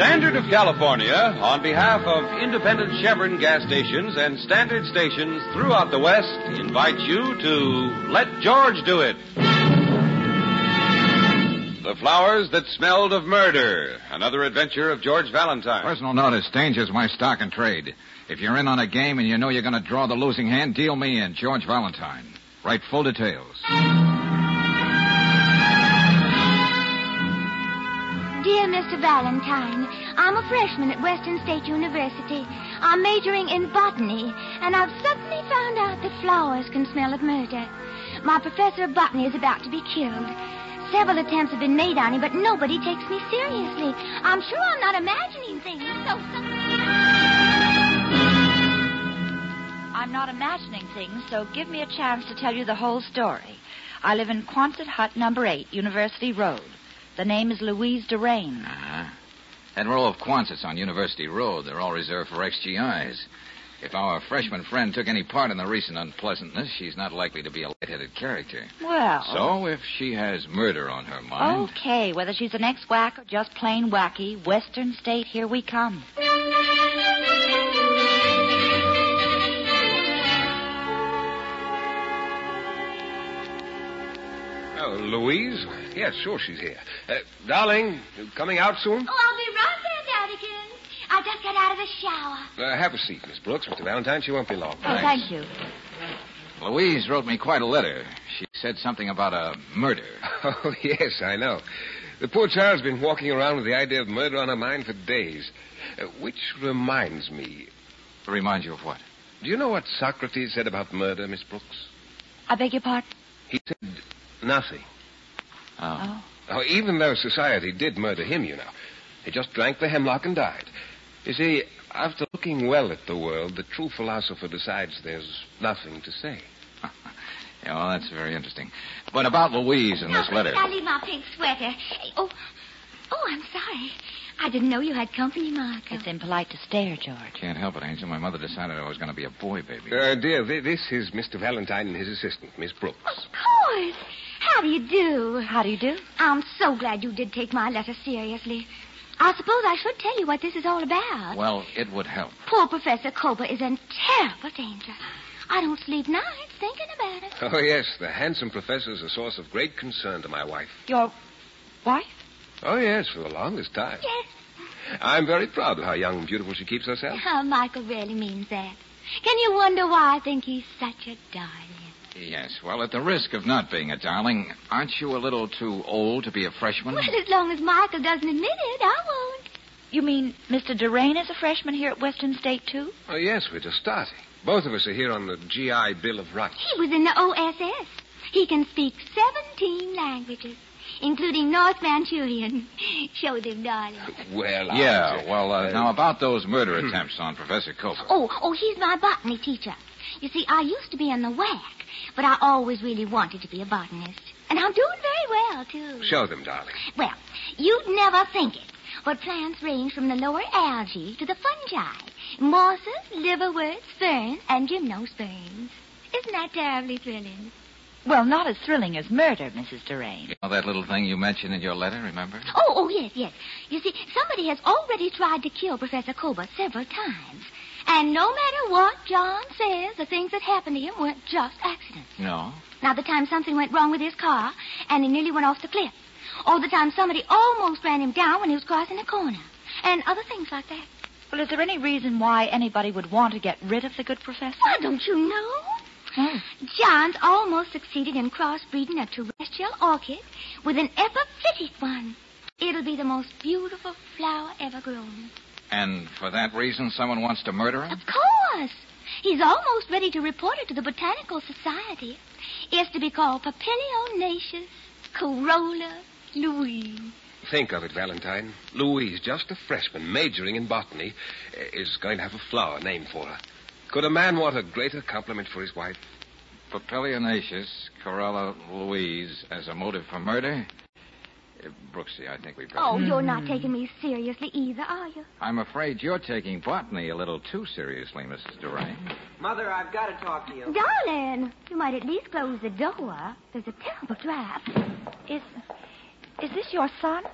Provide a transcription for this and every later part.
Standard of California, on behalf of independent Chevron gas stations and standard stations throughout the West, invites you to Let George Do It. The Flowers That Smelled of Murder, another adventure of George Valentine. Personal notice, danger's my stock and trade. If you're in on a game and you know you're going to draw the losing hand, deal me in, George Valentine. Write full details. Dear Mr. Valentine, I'm a freshman at Western State University. I'm majoring in botany, and I've suddenly found out that flowers can smell of murder. My professor of botany is about to be killed. Several attempts have been made on him, but nobody takes me seriously. I'm sure I'm not imagining things, so some... I'm not imagining things, so give me a chance to tell you the whole story. I live in Quonset Hut number 8, University Road. The name is Louise Durain. Uh-huh. That row of Quonsets on University Road, they're all reserved for ex-GIs. If our freshman friend took any part in the recent unpleasantness, she's not likely to be a light-headed character. Well. So, if she has murder on her mind... Okay, whether she's an ex-whack or just plain wacky, Western State, here we come. Oh, Louise? Yes, sure she's here. Uh, darling, you coming out soon? Oh, I'll be right there, Daddykins. I just got out of the shower. Uh, have a seat, Miss Brooks. Mr. Valentine, she won't be long. Oh, thank you. Louise wrote me quite a letter. She said something about a murder. Oh, yes, I know. The poor child's been walking around with the idea of murder on her mind for days. Uh, which reminds me. Remind you of what? Do you know what Socrates said about murder, Miss Brooks? I beg your pardon? He said nothing. Oh. Oh, even though society did murder him, you know. He just drank the hemlock and died. You see, after looking well at the world, the true philosopher decides there's nothing to say. Yeah, well, that's very interesting. But about Louise and this Now, letter. I leave my pink sweater. Oh, oh, I'm sorry. I didn't know you had company, Marco. It's impolite to stare, George. Can't help it, Angel. My mother decided I was going to be a boy baby. Uh, dear, th- this is Mr. Valentine and his assistant, Miss Brooks. Of course. How do you do? How do you do? I'm so glad you did take my letter seriously. I suppose I should tell you what this is all about. Well, it would help. Poor Professor Kober is in terrible danger. I don't sleep nights thinking about it. Oh, yes, the handsome professor is a source of great concern to my wife. Your wife? Oh, yes, for the longest time. Yes. I'm very proud of how young and beautiful she keeps herself. Oh, Michael really means that. Can you wonder why I think he's such a darling? Yes, well, at the risk of not being a darling, aren't you a little too old to be a freshman? Well, as long as Michael doesn't admit it, I won't. You mean Mr. Durain is a freshman here at Western State, too? Oh, yes, we're just starting. Both of us are here on the GI Bill of Rights. He was in the OSS. He can speak 17 languages, including North Manchurian. Show them, darling. Well, I- Yeah, well, uh, now about those murder attempts on Professor Kober. Oh, oh, he's my botany teacher. You see, I used to be in the WAC, but I always really wanted to be a botanist. And I'm doing very well, too. Show them, darling. Well, you'd never think it, but plants range from the lower algae to the fungi. Mosses, liverworts, ferns, and gymnosperms. Isn't that terribly thrilling? Well, not as thrilling as murder, Mrs. Durain. You know that little thing you mentioned in your letter, remember? Oh, oh, yes, yes. You see, somebody has already tried to kill Professor Kober several times. And no matter what John says, the things that happened to him weren't just accidents. No. Now, the time something went wrong with his car, and he nearly went off the cliff. Or the time somebody almost ran him down when he was crossing a corner. And other things like that. Well, is there any reason why anybody would want to get rid of the good professor? Why, don't you know? Hmm. John's almost succeeded in crossbreeding a terrestrial orchid with an epiphytic one. It'll be the most beautiful flower ever grown. And for that reason, someone wants to murder him? Of course. He's almost ready to report it to the Botanical Society. It's to be called Papilionaceous Corolla Louise. Think of it, Valentine. Louise, just a freshman majoring in botany, eh, is going to have a flower named for her. Could a man want a greater compliment for his wife? Papilionaceous, Corolla Louise as a motive for murder? Uh, Brooksy, I think we've better. Oh, you're not taking me seriously either, are you? I'm afraid you're taking botany a little too seriously, Mrs. Durant. Mother, I've got to talk to you. Darling, you might at least close the door. There's a terrible draft. Is is this your son?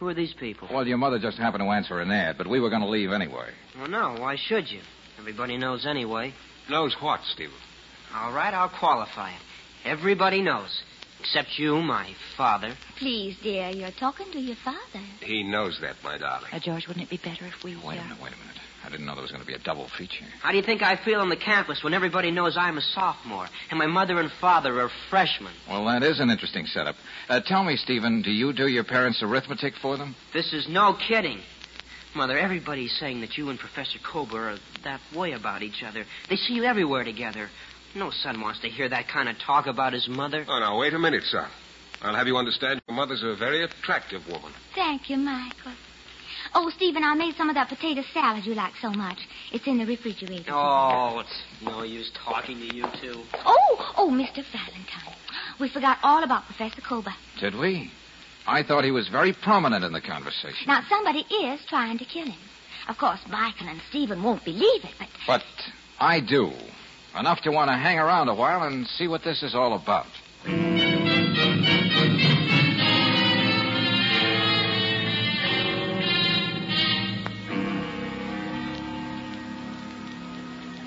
Who are these people? Well, your mother just happened to answer an ad, but we were going to leave anyway. Well, no. Why should you? Everybody knows anyway. Knows what, Stephen? All right, I'll qualify it. Everybody knows. Except you, my father. Please, dear, you're talking to your father. He knows that, my darling. Uh, George, wouldn't it be better if we... were? Wait a minute, wait a minute. I didn't know there was going to be a double feature. How do you think I feel on the campus when everybody knows I'm a sophomore and my mother and father are freshmen? Well, that is an interesting setup. Uh, tell me, Stephen, do you do your parents' arithmetic for them? This is no kidding. Mother, everybody's saying that you and Professor Kober are that way about each other. They see you everywhere together. No son wants to hear that kind of talk about his mother. Oh, now, wait a minute, son. I'll have you understand your mother's a very attractive woman. Thank you, Michael. Oh, Stephen, I made some of that potato salad you like so much. It's in the refrigerator. Oh, it's no use talking to you two. Oh, oh, Mr. Valentine. We forgot all about Professor Kober. Did we? I thought he was very prominent in the conversation. Now, somebody is trying to kill him. Of course, Michael and Stephen won't believe it, but But I do. Enough to want to hang around a while and see what this is all about.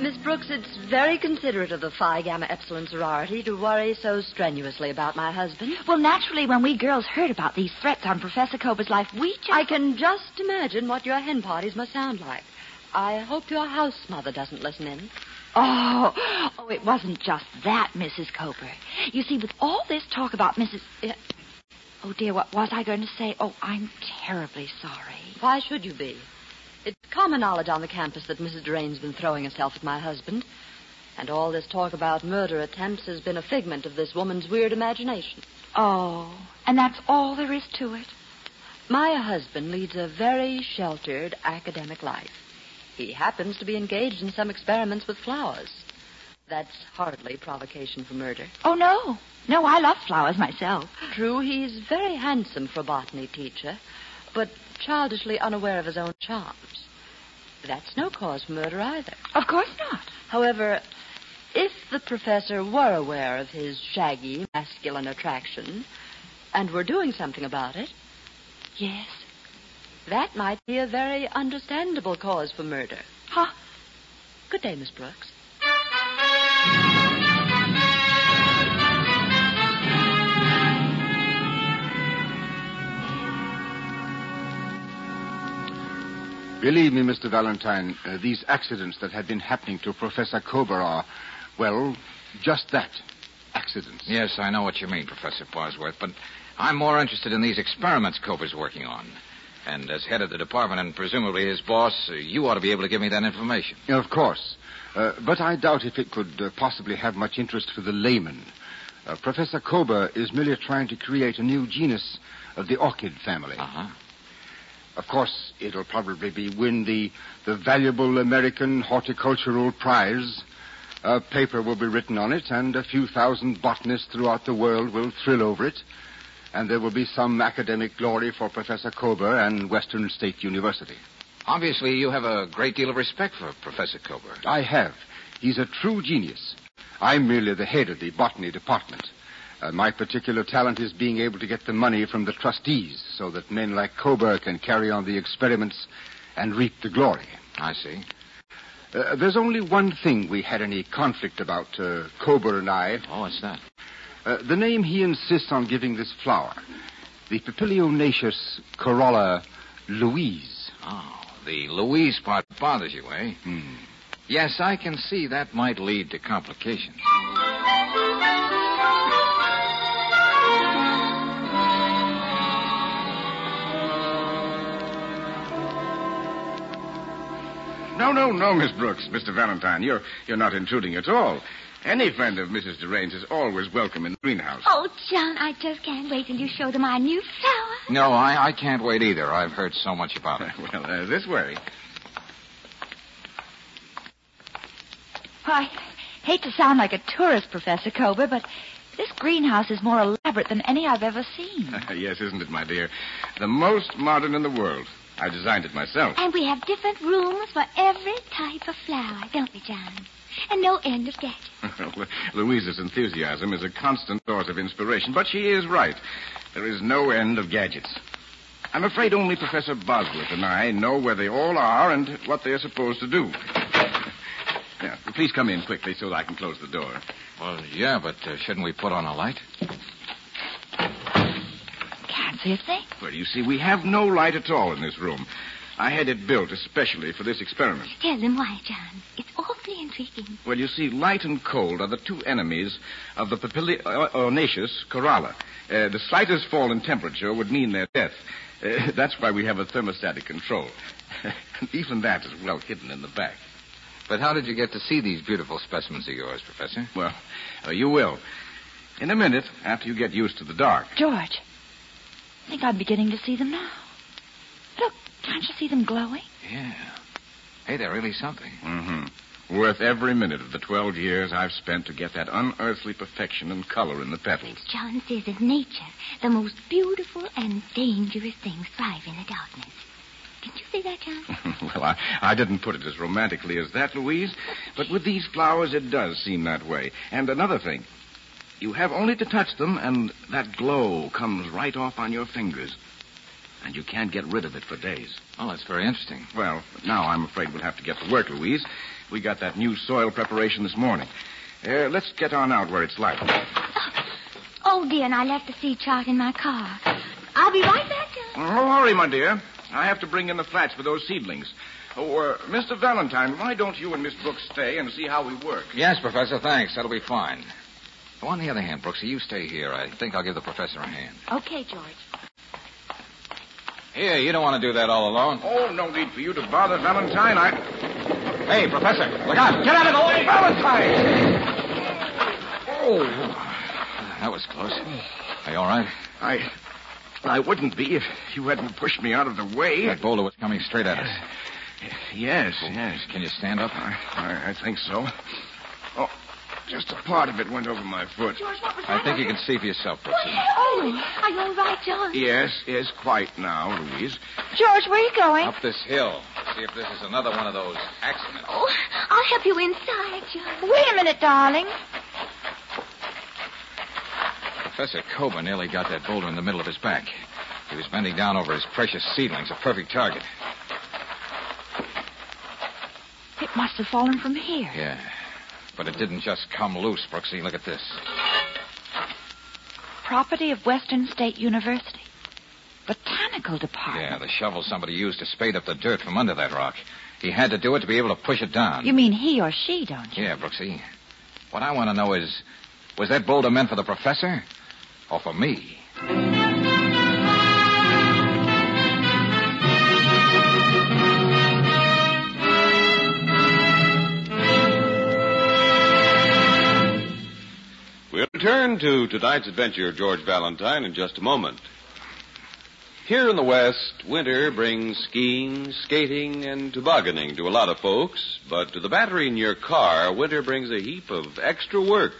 Miss Brooks, it's very considerate of the Phi Gamma Epsilon sorority to worry so strenuously about my husband. Well, naturally, when we girls heard about these threats on Professor Kober's life, we just... I can just imagine what your hen parties must sound like. I hope your house mother doesn't listen in. Oh, oh, it wasn't just that, Mrs. Kober. You see, with all this talk about Mrs. Uh, oh, dear, what was I going to say? Oh, I'm terribly sorry. Why should you be? It's common knowledge on the campus that Mrs. Drain's been throwing herself at my husband. And all this talk about murder attempts has been a figment of this woman's weird imagination. Oh, and that's all there is to it. My husband leads a very sheltered academic life. He happens to be engaged in some experiments with flowers. That's hardly provocation for murder. Oh, no. No, I love flowers myself. True, he's very handsome for a botany teacher, but childishly unaware of his own charms. That's no cause for murder either. Of course not. However, if the professor were aware of his shaggy, masculine attraction and were doing something about it, Yes. That might be a very understandable cause for murder. Huh? Good day, Miss Brooks. Believe me, Mr. Valentine, uh, these accidents that have been happening to Professor Kober are, well, just that. Accidents. Yes, I know what you mean, Professor Bosworth, but I'm more interested in these experiments Kober's working on. And as head of the department and presumably his boss, uh, you ought to be able to give me that information. Of course. Uh, but I doubt if it could uh, possibly have much interest for the layman. Uh, Professor Kober is merely trying to create a new genus of the orchid family. Uh-huh. Of course, it'll probably be win the, the valuable American Horticultural Prize. A paper will be written on it, and a few thousand botanists throughout the world will thrill over it. And there will be some academic glory for Professor Kober and Western State University. Obviously, you have a great deal of respect for Professor Kober. I have. He's a true genius. I'm merely the head of the botany department. Uh, my particular talent is being able to get the money from the trustees so that men like Kober can carry on the experiments and reap the glory. I see. Uh, there's only one thing we had any conflict about, uh, Kober and I. Oh, what's that? Uh, the name he insists on giving this flower. The Papilionaceous Corolla Louise. Oh, the Louise part bothers you, eh? Hmm. Yes, I can see that might lead to complications. No, no, no, Miss Brooks, Mr. Valentine. You're you're not intruding at all. Any friend of Mrs. Durain's is always welcome in the greenhouse. Oh, John, I just can't wait till you show them our new flower. No, I, I can't wait either. I've heard so much about it. well, uh, this way. I hate to sound like a tourist, Professor Kober, but this greenhouse is more elaborate than any I've ever seen. yes, isn't it, my dear? The most modern in the world. I designed it myself. And we have different rooms for every type of flower, don't we, John? And no end of gadgets. Louisa's enthusiasm is a constant source of inspiration, but she is right. There is no end of gadgets. I'm afraid only Professor Bosworth and I know where they all are and what they are supposed to do. Yeah, please come in quickly so that I can close the door. Well, yeah, but uh, shouldn't we put on a light? Can't see. Well, you see, we have no light at all in this room. I had it built especially for this experiment. Tell them why, John. It's awfully intriguing. Well, you see, light and cold are the two enemies of the Papilionaceous corolla. Uh, the slightest fall in temperature would mean their death. Uh, that's why we have a thermostatic control. Even that is well hidden in the back. But how did you get to see these beautiful specimens of yours, Professor? Well, uh, you will. In a minute, after you get used to the dark. George, I think I'm beginning to see them now. Look, can't you see them glowing? Yeah. Hey, they're really something. Mm-hmm. Worth every minute of the 12 years I've spent to get that unearthly perfection and color in the petals. John says of nature, the most beautiful and dangerous things thrive in the darkness. Didn't you say that, John? well, I, I didn't put it as romantically as that, Louise, but with these flowers it does seem that way. And another thing, you have only to touch them, and that glow comes right off on your fingers. And you can't get rid of it for days. Oh, that's very interesting. Well, now I'm afraid we'll have to get to work, Louise. We got that new soil preparation this morning. Uh, let's get on out where it's light. Oh, dear, and I left the seed chart in my car. I'll be right back, John. Oh, hurry, my dear. I have to bring in the flats for those seedlings. Oh, uh, Mr. Valentine, why don't you and Miss Brooks stay and see how we work? Yes, Professor, thanks. That'll be fine. Oh, on the other hand, Brooksy, you stay here. I think I'll give the professor a hand. Okay, George. Here, you don't want to do that all alone. Oh, no need for you to bother Valentine. I. Hey, Professor, look out. Get out of the way. Valentine! Oh. That was close. Are you all right? I. I wouldn't be if you hadn't pushed me out of the way. That boulder was coming straight at us. Yes, yes. Can you stand up? I, I, I think so. Just a part of it went over my foot. George, what was I think you can see for yourself, Brooksy. Oh, are you all right, John? Yes, yes, quite now, Louise. George, where are you going? Up this hill. See if this is another one of those accidents. Oh, I'll help you inside, John. Wait a minute, darling. Professor Kober nearly got that boulder in the middle of his back. He was bending down over his precious seedlings, a perfect target. It must have fallen from here. Yeah. But it didn't just come loose, Brooksy. Look at this. Property of Western State University. Botanical Department. Yeah, the shovel somebody used to spade up the dirt from under that rock. He had to do it to be able to push it down. You mean he or she, don't you? Yeah, Brooksy. What I want to know is was that boulder meant for the professor or for me? Return to tonight's adventure of George Valentine in just a moment. Here in the West, winter brings skiing, skating, and tobogganing to a lot of folks, but to the battery in your car, winter brings a heap of extra work.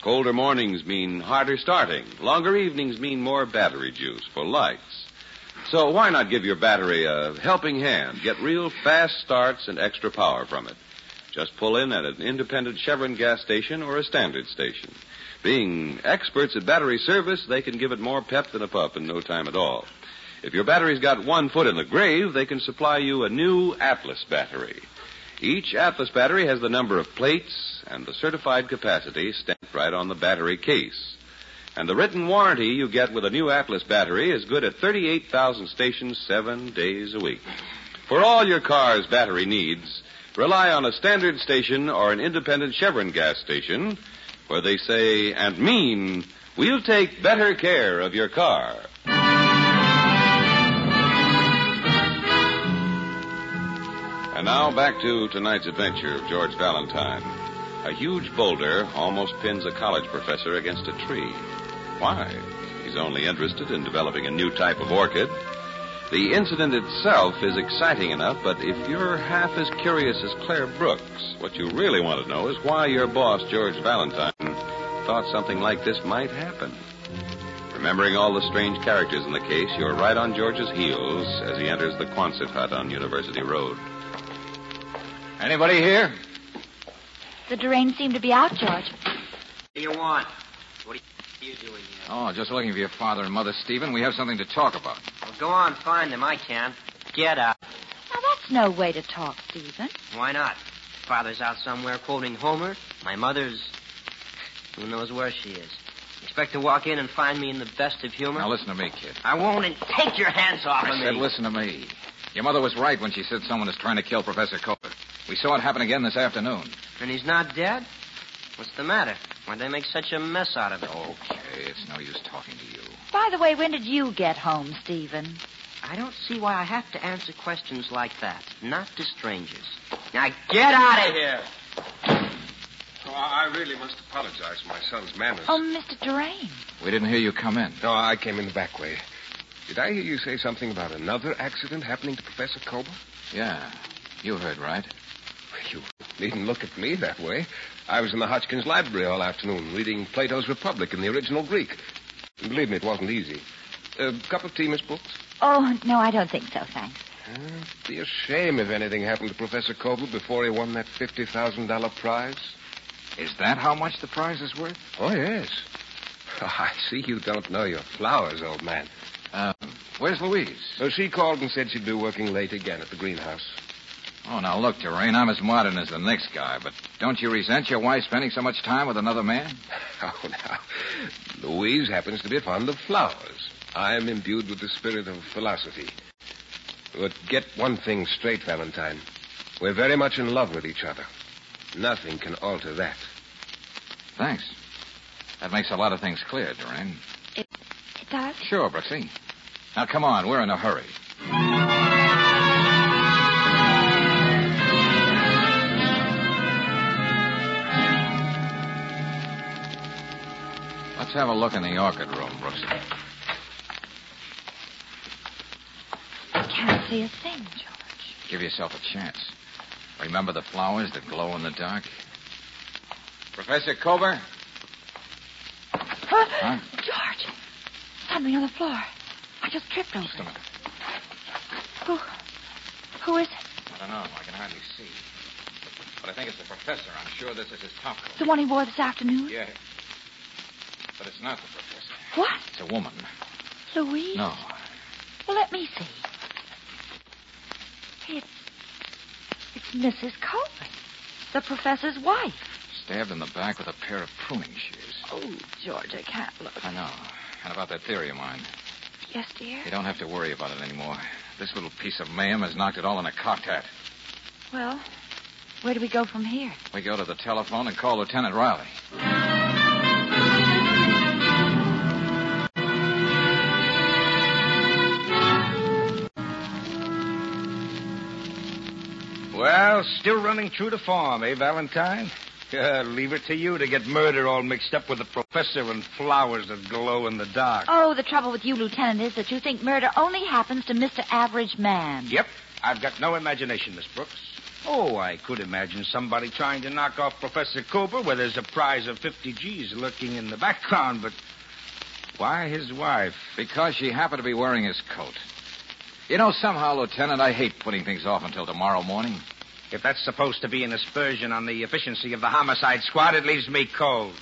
Colder mornings mean harder starting. Longer evenings mean more battery juice for lights. So why not give your battery a helping hand? Get real fast starts and extra power from it. Just pull in at an independent Chevron gas station or a standard station. Being experts at battery service, they can give it more pep than a pup in no time at all. If your battery's got one foot in the grave, they can supply you a new Atlas battery. Each Atlas battery has the number of plates and the certified capacity stamped right on the battery case. And the written warranty you get with a new Atlas battery is good at 38,000 stations seven days a week. For all your car's battery needs, rely on a standard station or an independent Chevron gas station where they say and mean, we'll take better care of your car. And now back to tonight's adventure of George Valentine. A huge boulder almost pins a college professor against a tree. Why? He's only interested in developing a new type of orchid. The incident itself is exciting enough, but if you're half as curious as Claire Brooks, what you really want to know is why your boss, George Valentine, thought something like this might happen. Remembering all the strange characters in the case, you're right on George's heels as he enters the Quonset hut on University Road. Anybody here? The Duranes seem to be out, George. What do you want? What are you doing here? Oh, just looking for your father and mother, Stephen. We have something to talk about. Well, Go on, find them. I can't. Get out. Now, that's no way to talk, Stephen. Why not? Father's out somewhere quoting Homer. My mother's. Who knows where she is? Expect to walk in and find me in the best of humor? Now listen to me, kid. I won't, and take your hands off I of me. said listen to me. Your mother was right when she said someone is trying to kill Professor Kober. We saw it happen again this afternoon. And he's not dead? What's the matter? Why'd they make such a mess out of it? Okay, it's no use talking to you. By the way, when did you get home, Stephen? I don't see why I have to answer questions like that. Not to strangers. Now get out of here. Oh, I really must apologize for my son's manners. Oh, Mr. Durain. We didn't hear you come in. No, I came in the back way. Did I hear you say something about another accident happening to Professor Kober? Yeah, you heard right. You needn't look at me that way. I was in the Hodgkins Library all afternoon reading Plato's Republic in the original Greek. And believe me, it wasn't easy. A cup of tea, Miss Brooks? Oh, no, I don't think so, thanks. Uh, be a shame if anything happened to Professor Kober before he won that $50,000 prize. Is that how much the prize is worth? Oh, yes. Oh, I see you don't know your flowers, old man. Um, where's Louise? So she called and said she'd be working late again at the greenhouse. Oh, now look, Durain, I'm as modern as the next guy, but don't you resent your wife spending so much time with another man? Oh, now, Louise happens to be fond of flowers. I am imbued with the spirit of philosophy. But get one thing straight, Valentine. We're very much in love with each other. Nothing can alter that. Thanks. That makes a lot of things clear, Durain. It does? Sure, Brooksy. Now, come on, we're in a hurry. Have a look in the orchid room, Brooksy. I can't see a thing, George. Give yourself a chance. Remember the flowers that glow in the dark? Professor Kober? Huh? Huh? George, something on the floor. I just tripped over Just a minute. Who? Who is it? I don't know. I can hardly see. But I think it's the professor. I'm sure this is his top coat. The one he wore this afternoon? Yeah. But it's not the professor. What? It's a woman. Louise? No. Well, let me see. It's. It's Mrs. Coleman, the professor's wife. Stabbed in the back with a pair of pruning shears. Oh, George, I can't look. I know. And about that theory of mine. Yes, dear? You don't have to worry about it anymore. This little piece of mayhem has knocked it all in a cocked hat. Well, where do we go from here? We go to the telephone and call Lieutenant Riley. Well, still running true to form, eh, Valentine? Uh, leave it to you to get murder all mixed up with the professor and flowers that glow in the dark. Oh, the trouble with you, Lieutenant, is that you think murder only happens to Mr. Average Man. Yep, I've got no imagination, Miss Brooks. Oh, I could imagine somebody trying to knock off Professor Kober where there's a prize of 50 G's lurking in the background, but why his wife? Because she happened to be wearing his coat. You know, somehow, Lieutenant, I hate putting things off until tomorrow morning. If that's supposed to be an aspersion on the efficiency of the homicide squad, it leaves me cold.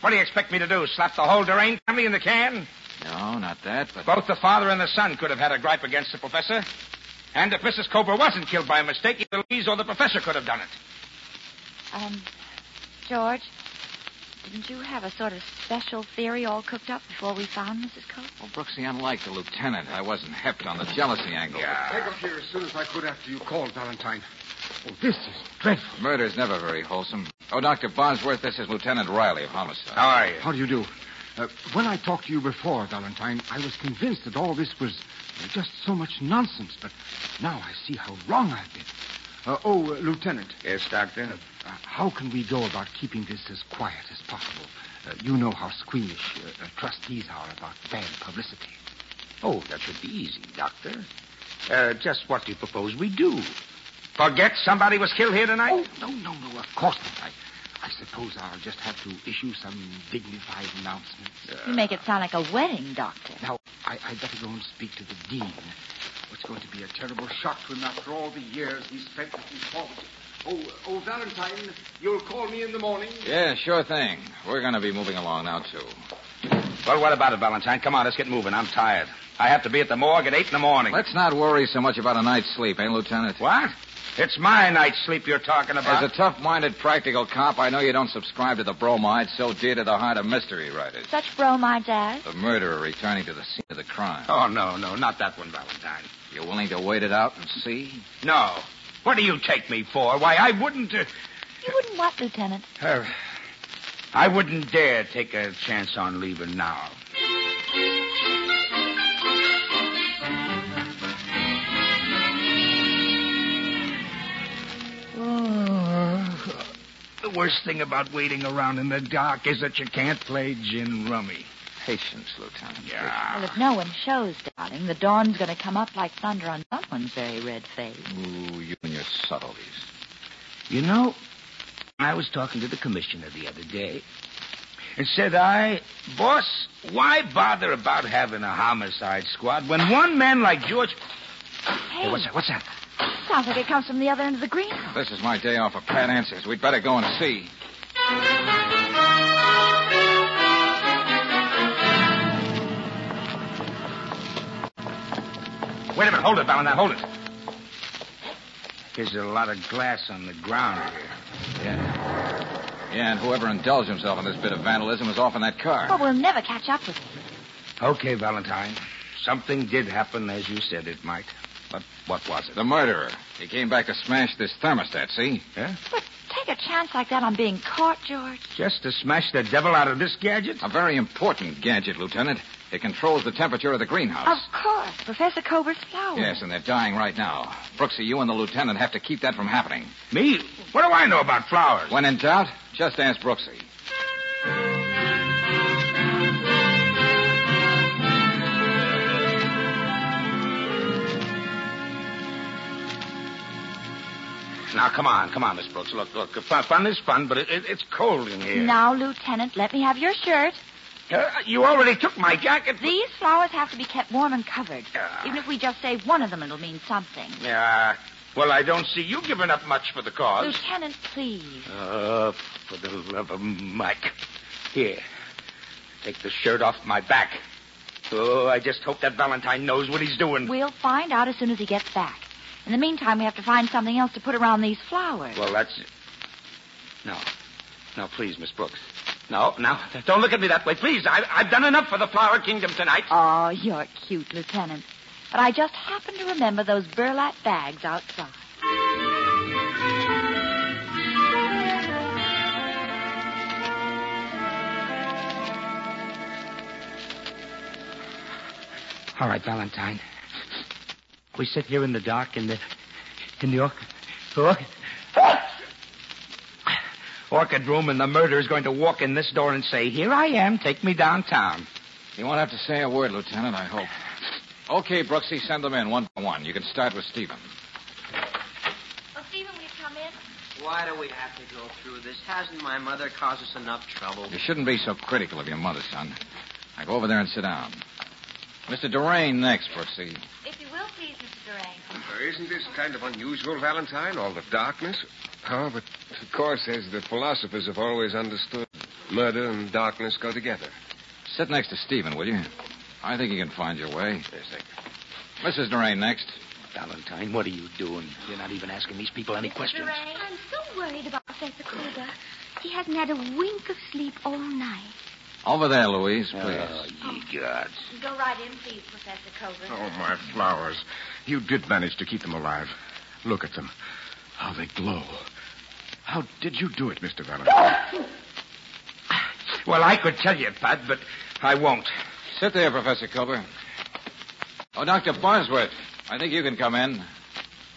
What do you expect me to do? Slap the whole Durain family in the can? No, not that, but. Both the father and the son could have had a gripe against the professor. And if Mrs. Kober wasn't killed by a mistake, either Louise or the professor could have done it. Um, George, didn't you have a sort of special theory all cooked up before we found Mrs. Cope? Well, Brooksy, unlike the lieutenant, I wasn't hepped on the jealousy angle. Yeah. I got here as soon as I could after you called, Valentine. Oh, this is dreadful. Murder's never very wholesome. Oh, Dr. Bosworth, this is Lieutenant Riley of Homicide. How are you? How do you do? Uh, when I talked to you before, Valentine, I was convinced that all this was just so much nonsense, but now I see how wrong I've been. Uh, oh, uh, Lieutenant, Yes, Doctor. uh, how can we go about keeping this as quiet as possible? Uh, you know how squeamish uh, uh, trustees are about bad publicity. Oh, that should be easy, Doctor. Uh, just what do you propose we do? Forget somebody was killed here tonight? Oh, no, no, no, of course not. I, I suppose I'll just have to issue some dignified announcement. You make it sound like a wedding, Doctor. Now, I, I'd better go and speak to the dean. It's going to be a terrible shock to him after all the years he spent with forward to. Oh, oh, Valentine, you'll call me in the morning? Yeah, sure thing. We're going to be moving along now, too. Well, what about it, Valentine? Come on, let's get moving. I'm tired. I have to be at the morgue at 8 in the morning. Let's not worry so much about a night's sleep, eh, Lieutenant? What? It's my night's sleep you're talking about. As a tough-minded practical cop, I know you don't subscribe to the bromide so dear to the heart of mystery writers. Such bromides as? The murderer returning to the scene of the crime. Oh, no, no, not that one, Valentine. You willing to wait it out and see? No. What do you take me for? Why, I wouldn't. Uh, You wouldn't what, Lieutenant? uh, I wouldn't dare take a chance on leaving now. The worst thing about waiting around in the dark is that you can't play gin rummy. Patience, Lieutenant. Yeah. Well, if no one shows, darling, the dawn's going to come up like thunder on someone's very red face. Ooh, you and your subtleties. You know, I was talking to the commissioner the other day. And said I, boss, why bother about having a homicide squad when one man like George. Hey, Hey, what's that? What's that? sounds like it comes from the other end of the greenhouse. This is my day off of pat answers. We'd better go and see. Wait a minute. Hold it, Valentine. Hold it. There's a lot of glass on the ground here. Yeah. Yeah, and whoever indulged himself in this bit of vandalism was off in that car. Well, we'll never catch up with him. Okay, Valentine. Something did happen as you said it might. But what was it? The murderer. He came back to smash this thermostat, see? Yeah? But take a chance like that on being caught, George. Just to smash the devil out of this gadget? A very important gadget, Lieutenant. It controls the temperature of the greenhouse. Of course, Professor Kober's flowers. Yes, and they're dying right now. Brooksy, you and the lieutenant have to keep that from happening. Me? What do I know about flowers? When in doubt, just ask Brooksy. Now, come on, come on, Miss Brooks. Look, look, fun, fun is fun, but it, it, it's cold in here. Now, Lieutenant, let me have your shirt. Uh, you already took my jacket. These flowers have to be kept warm and covered. Yeah. Even if we just save one of them, it'll mean something. Yeah. Well, I don't see you giving up much for the cause. Lieutenant, please. Uh, for the love of Mike. Here. Take the shirt off my back. Oh, I just hope that Valentine knows what he's doing. We'll find out as soon as he gets back. In the meantime, we have to find something else to put around these flowers. Well, that's. No. No, please, Miss Brooks. No, now, don't look at me that way. Please, I, I've done enough for the Flower Kingdom tonight. Oh, you're cute, Lieutenant. But I just happen to remember those burlap bags outside. All right, Valentine. We sit here in the dark in the in the orchid. orchid. Orchid room, and the murderer is going to walk in this door and say, "Here I am. Take me downtown." You won't have to say a word, Lieutenant, I hope. Okay, Brooksy, send them in one by one. You can start with Stephen. Oh, Stephen, will you come in? Why do we have to go through this? Hasn't my mother caused us enough trouble? You shouldn't be so critical of your mother, son. Now go over there and sit down. Mr. Durain next, Brooksy. If you will, please, Mr. Durain. Uh, isn't this kind of unusual, Valentine? All the darkness? Oh, but of course, as the philosophers have always understood, murder and darkness go together. Sit next to Stephen, will you? I think you can find your way. Yes, thank Mrs. Durain next. Valentine, what are you doing? You're not even asking these people any questions. I'm so worried about Professor Kruger. He hasn't had a wink of sleep all night. Over there, Louise, please. Oh, ye gods. Go right in, please, Professor Kober. Oh, my flowers. You did manage to keep them alive. Look at them. How they glow. How did you do it, Mr. Valentine? Well, I could tell you, Pat, but I won't. Sit there, Professor Culver. Oh, Dr. Bosworth, I think you can come in.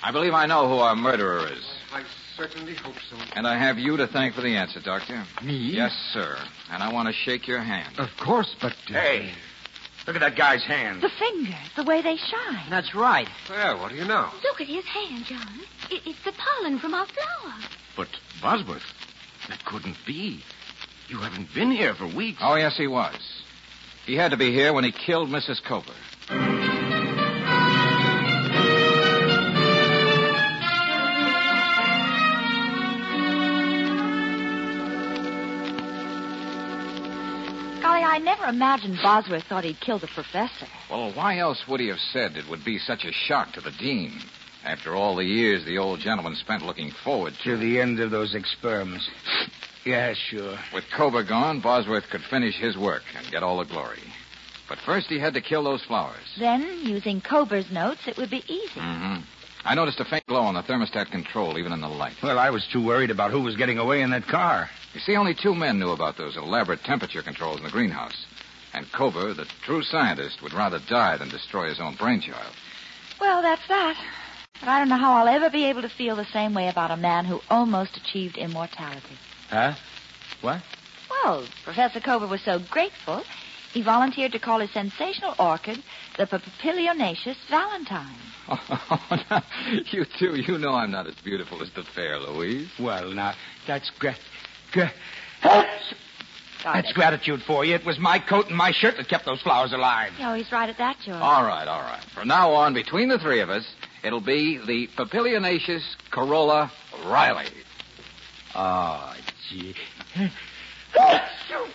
I believe I know who our murderer is. Oh, I certainly hope so. And I have you to thank for the answer, Doctor. Me? Yes, sir. And I want to shake your hand. Of course, but. uh, Hey, look at that guy's hand. The fingers, the way they shine. That's right. Well, what do you know? Look at his hand, John. It, it's the pollen from our flower. But, Bosworth, that couldn't be. You haven't been here for weeks. Oh, yes, he was. He had to be here when he killed Mrs. Kober. Never imagined Bosworth thought he'd kill the professor. Well, why else would he have said it would be such a shock to the dean? After all the years the old gentleman spent looking forward to. To the end of those experiments. Yeah, sure. With Kober gone, Bosworth could finish his work and get all the glory. But first he had to kill those flowers. Then, using Kober's notes, it would be easy. Mm-hmm. I noticed a faint glow on the thermostat control, even in the light. Well, I was too worried about who was getting away in that car. You see, only two men knew about those elaborate temperature controls in the greenhouse. And Kober, the true scientist, would rather die than destroy his own brainchild. Well, that's that. But I don't know how I'll ever be able to feel the same way about a man who almost achieved immortality. Huh? What? Well, Professor Kober was so grateful, he volunteered to call his sensational orchid the Papilionaceous Valentine. Oh, now, you too. you know I'm not as beautiful as the fair, Louise. Well, now, that's great. Gra- that's gratitude for you. It was my coat and my shirt that kept those flowers alive. Oh, he's right at that, George. All right, all right. From now on, between the three of us, it'll be the Papilionaceous Corolla Riley. Oh, gee. Bless you.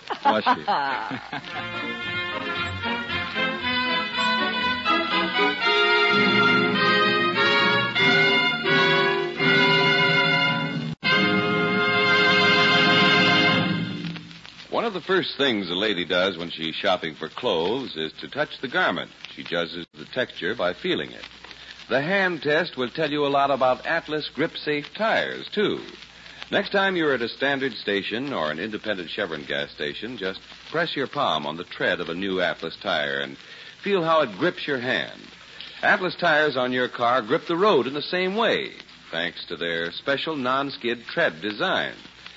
One of the first things a lady does when she's shopping for clothes is to touch the garment. She judges the texture by feeling it. The hand test will tell you a lot about Atlas Grip Safe tires, too. Next time you're at a standard station or an independent Chevron gas station, just press your palm on the tread of a new Atlas tire and feel how it grips your hand. Atlas tires on your car grip the road in the same way, thanks to their special non-skid tread design.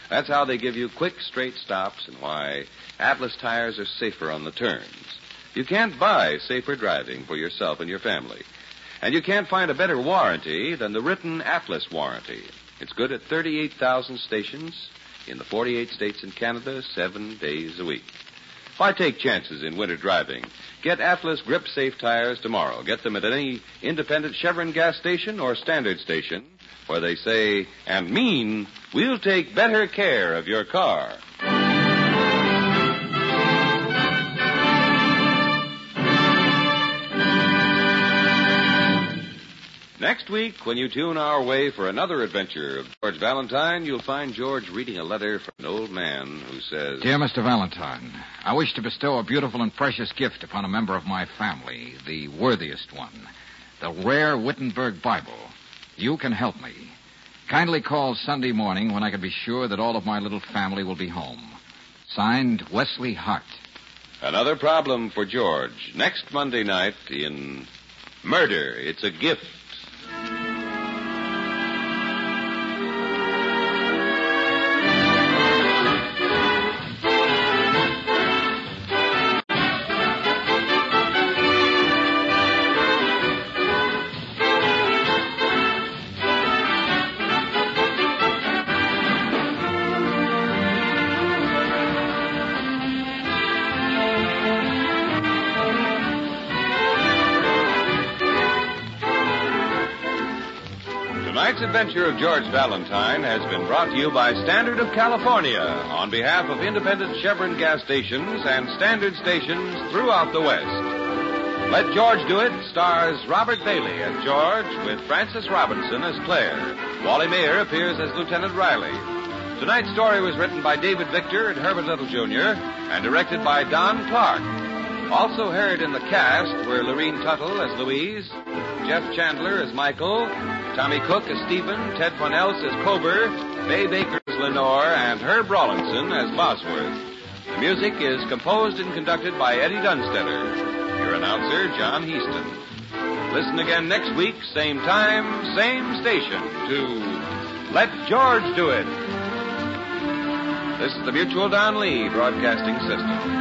That's how they give you quick, straight stops and why Atlas tires are safer on the turns. You can't buy safer driving for yourself and your family. And you can't find a better warranty than the written Atlas warranty. It's good at 38,000 stations in the 48 states and Canada, seven days a week. Why take chances in winter driving? Get Atlas Grip Safe tires tomorrow. Get them at any independent Chevron gas station or standard station where they say and mean, we'll take better care of your car. Next week, when you tune our way for another adventure of George Valentine, you'll find George reading a letter from an old man who says, Dear Mr. Valentine, I wish to bestow a beautiful and precious gift upon a member of my family, the worthiest one, the rare Wittenberg Bible. You can help me. Kindly call Sunday morning when I can be sure that all of my little family will be home. Signed, Wesley Hart. Another problem for George. Next Monday night in Murder, It's a Gift. Adventure of George Valentine has been brought to you by Standard of California on behalf of independent Chevron gas stations and standard stations throughout the West. Let George Do It stars Robert Bailey as George with Frances Robinson as Claire. Wally Maher appears as Lieutenant Riley. Tonight's story was written by David Victor and Herbert Little Jr. and directed by Don Clark. Also heard in the cast were Lorene Tuttle as Louise, Jeff Chandler as Michael, Tommy Cook as Stephen, Ted Ponels as Kober, Bay Baker as Lenore, and Herb Rawlinson as Bosworth. The music is composed and conducted by Eddie Dunstedter. Your announcer, John Heistand. Listen again next week, same time, same station, to Let George Do It. This is the Mutual Don Lee Broadcasting System.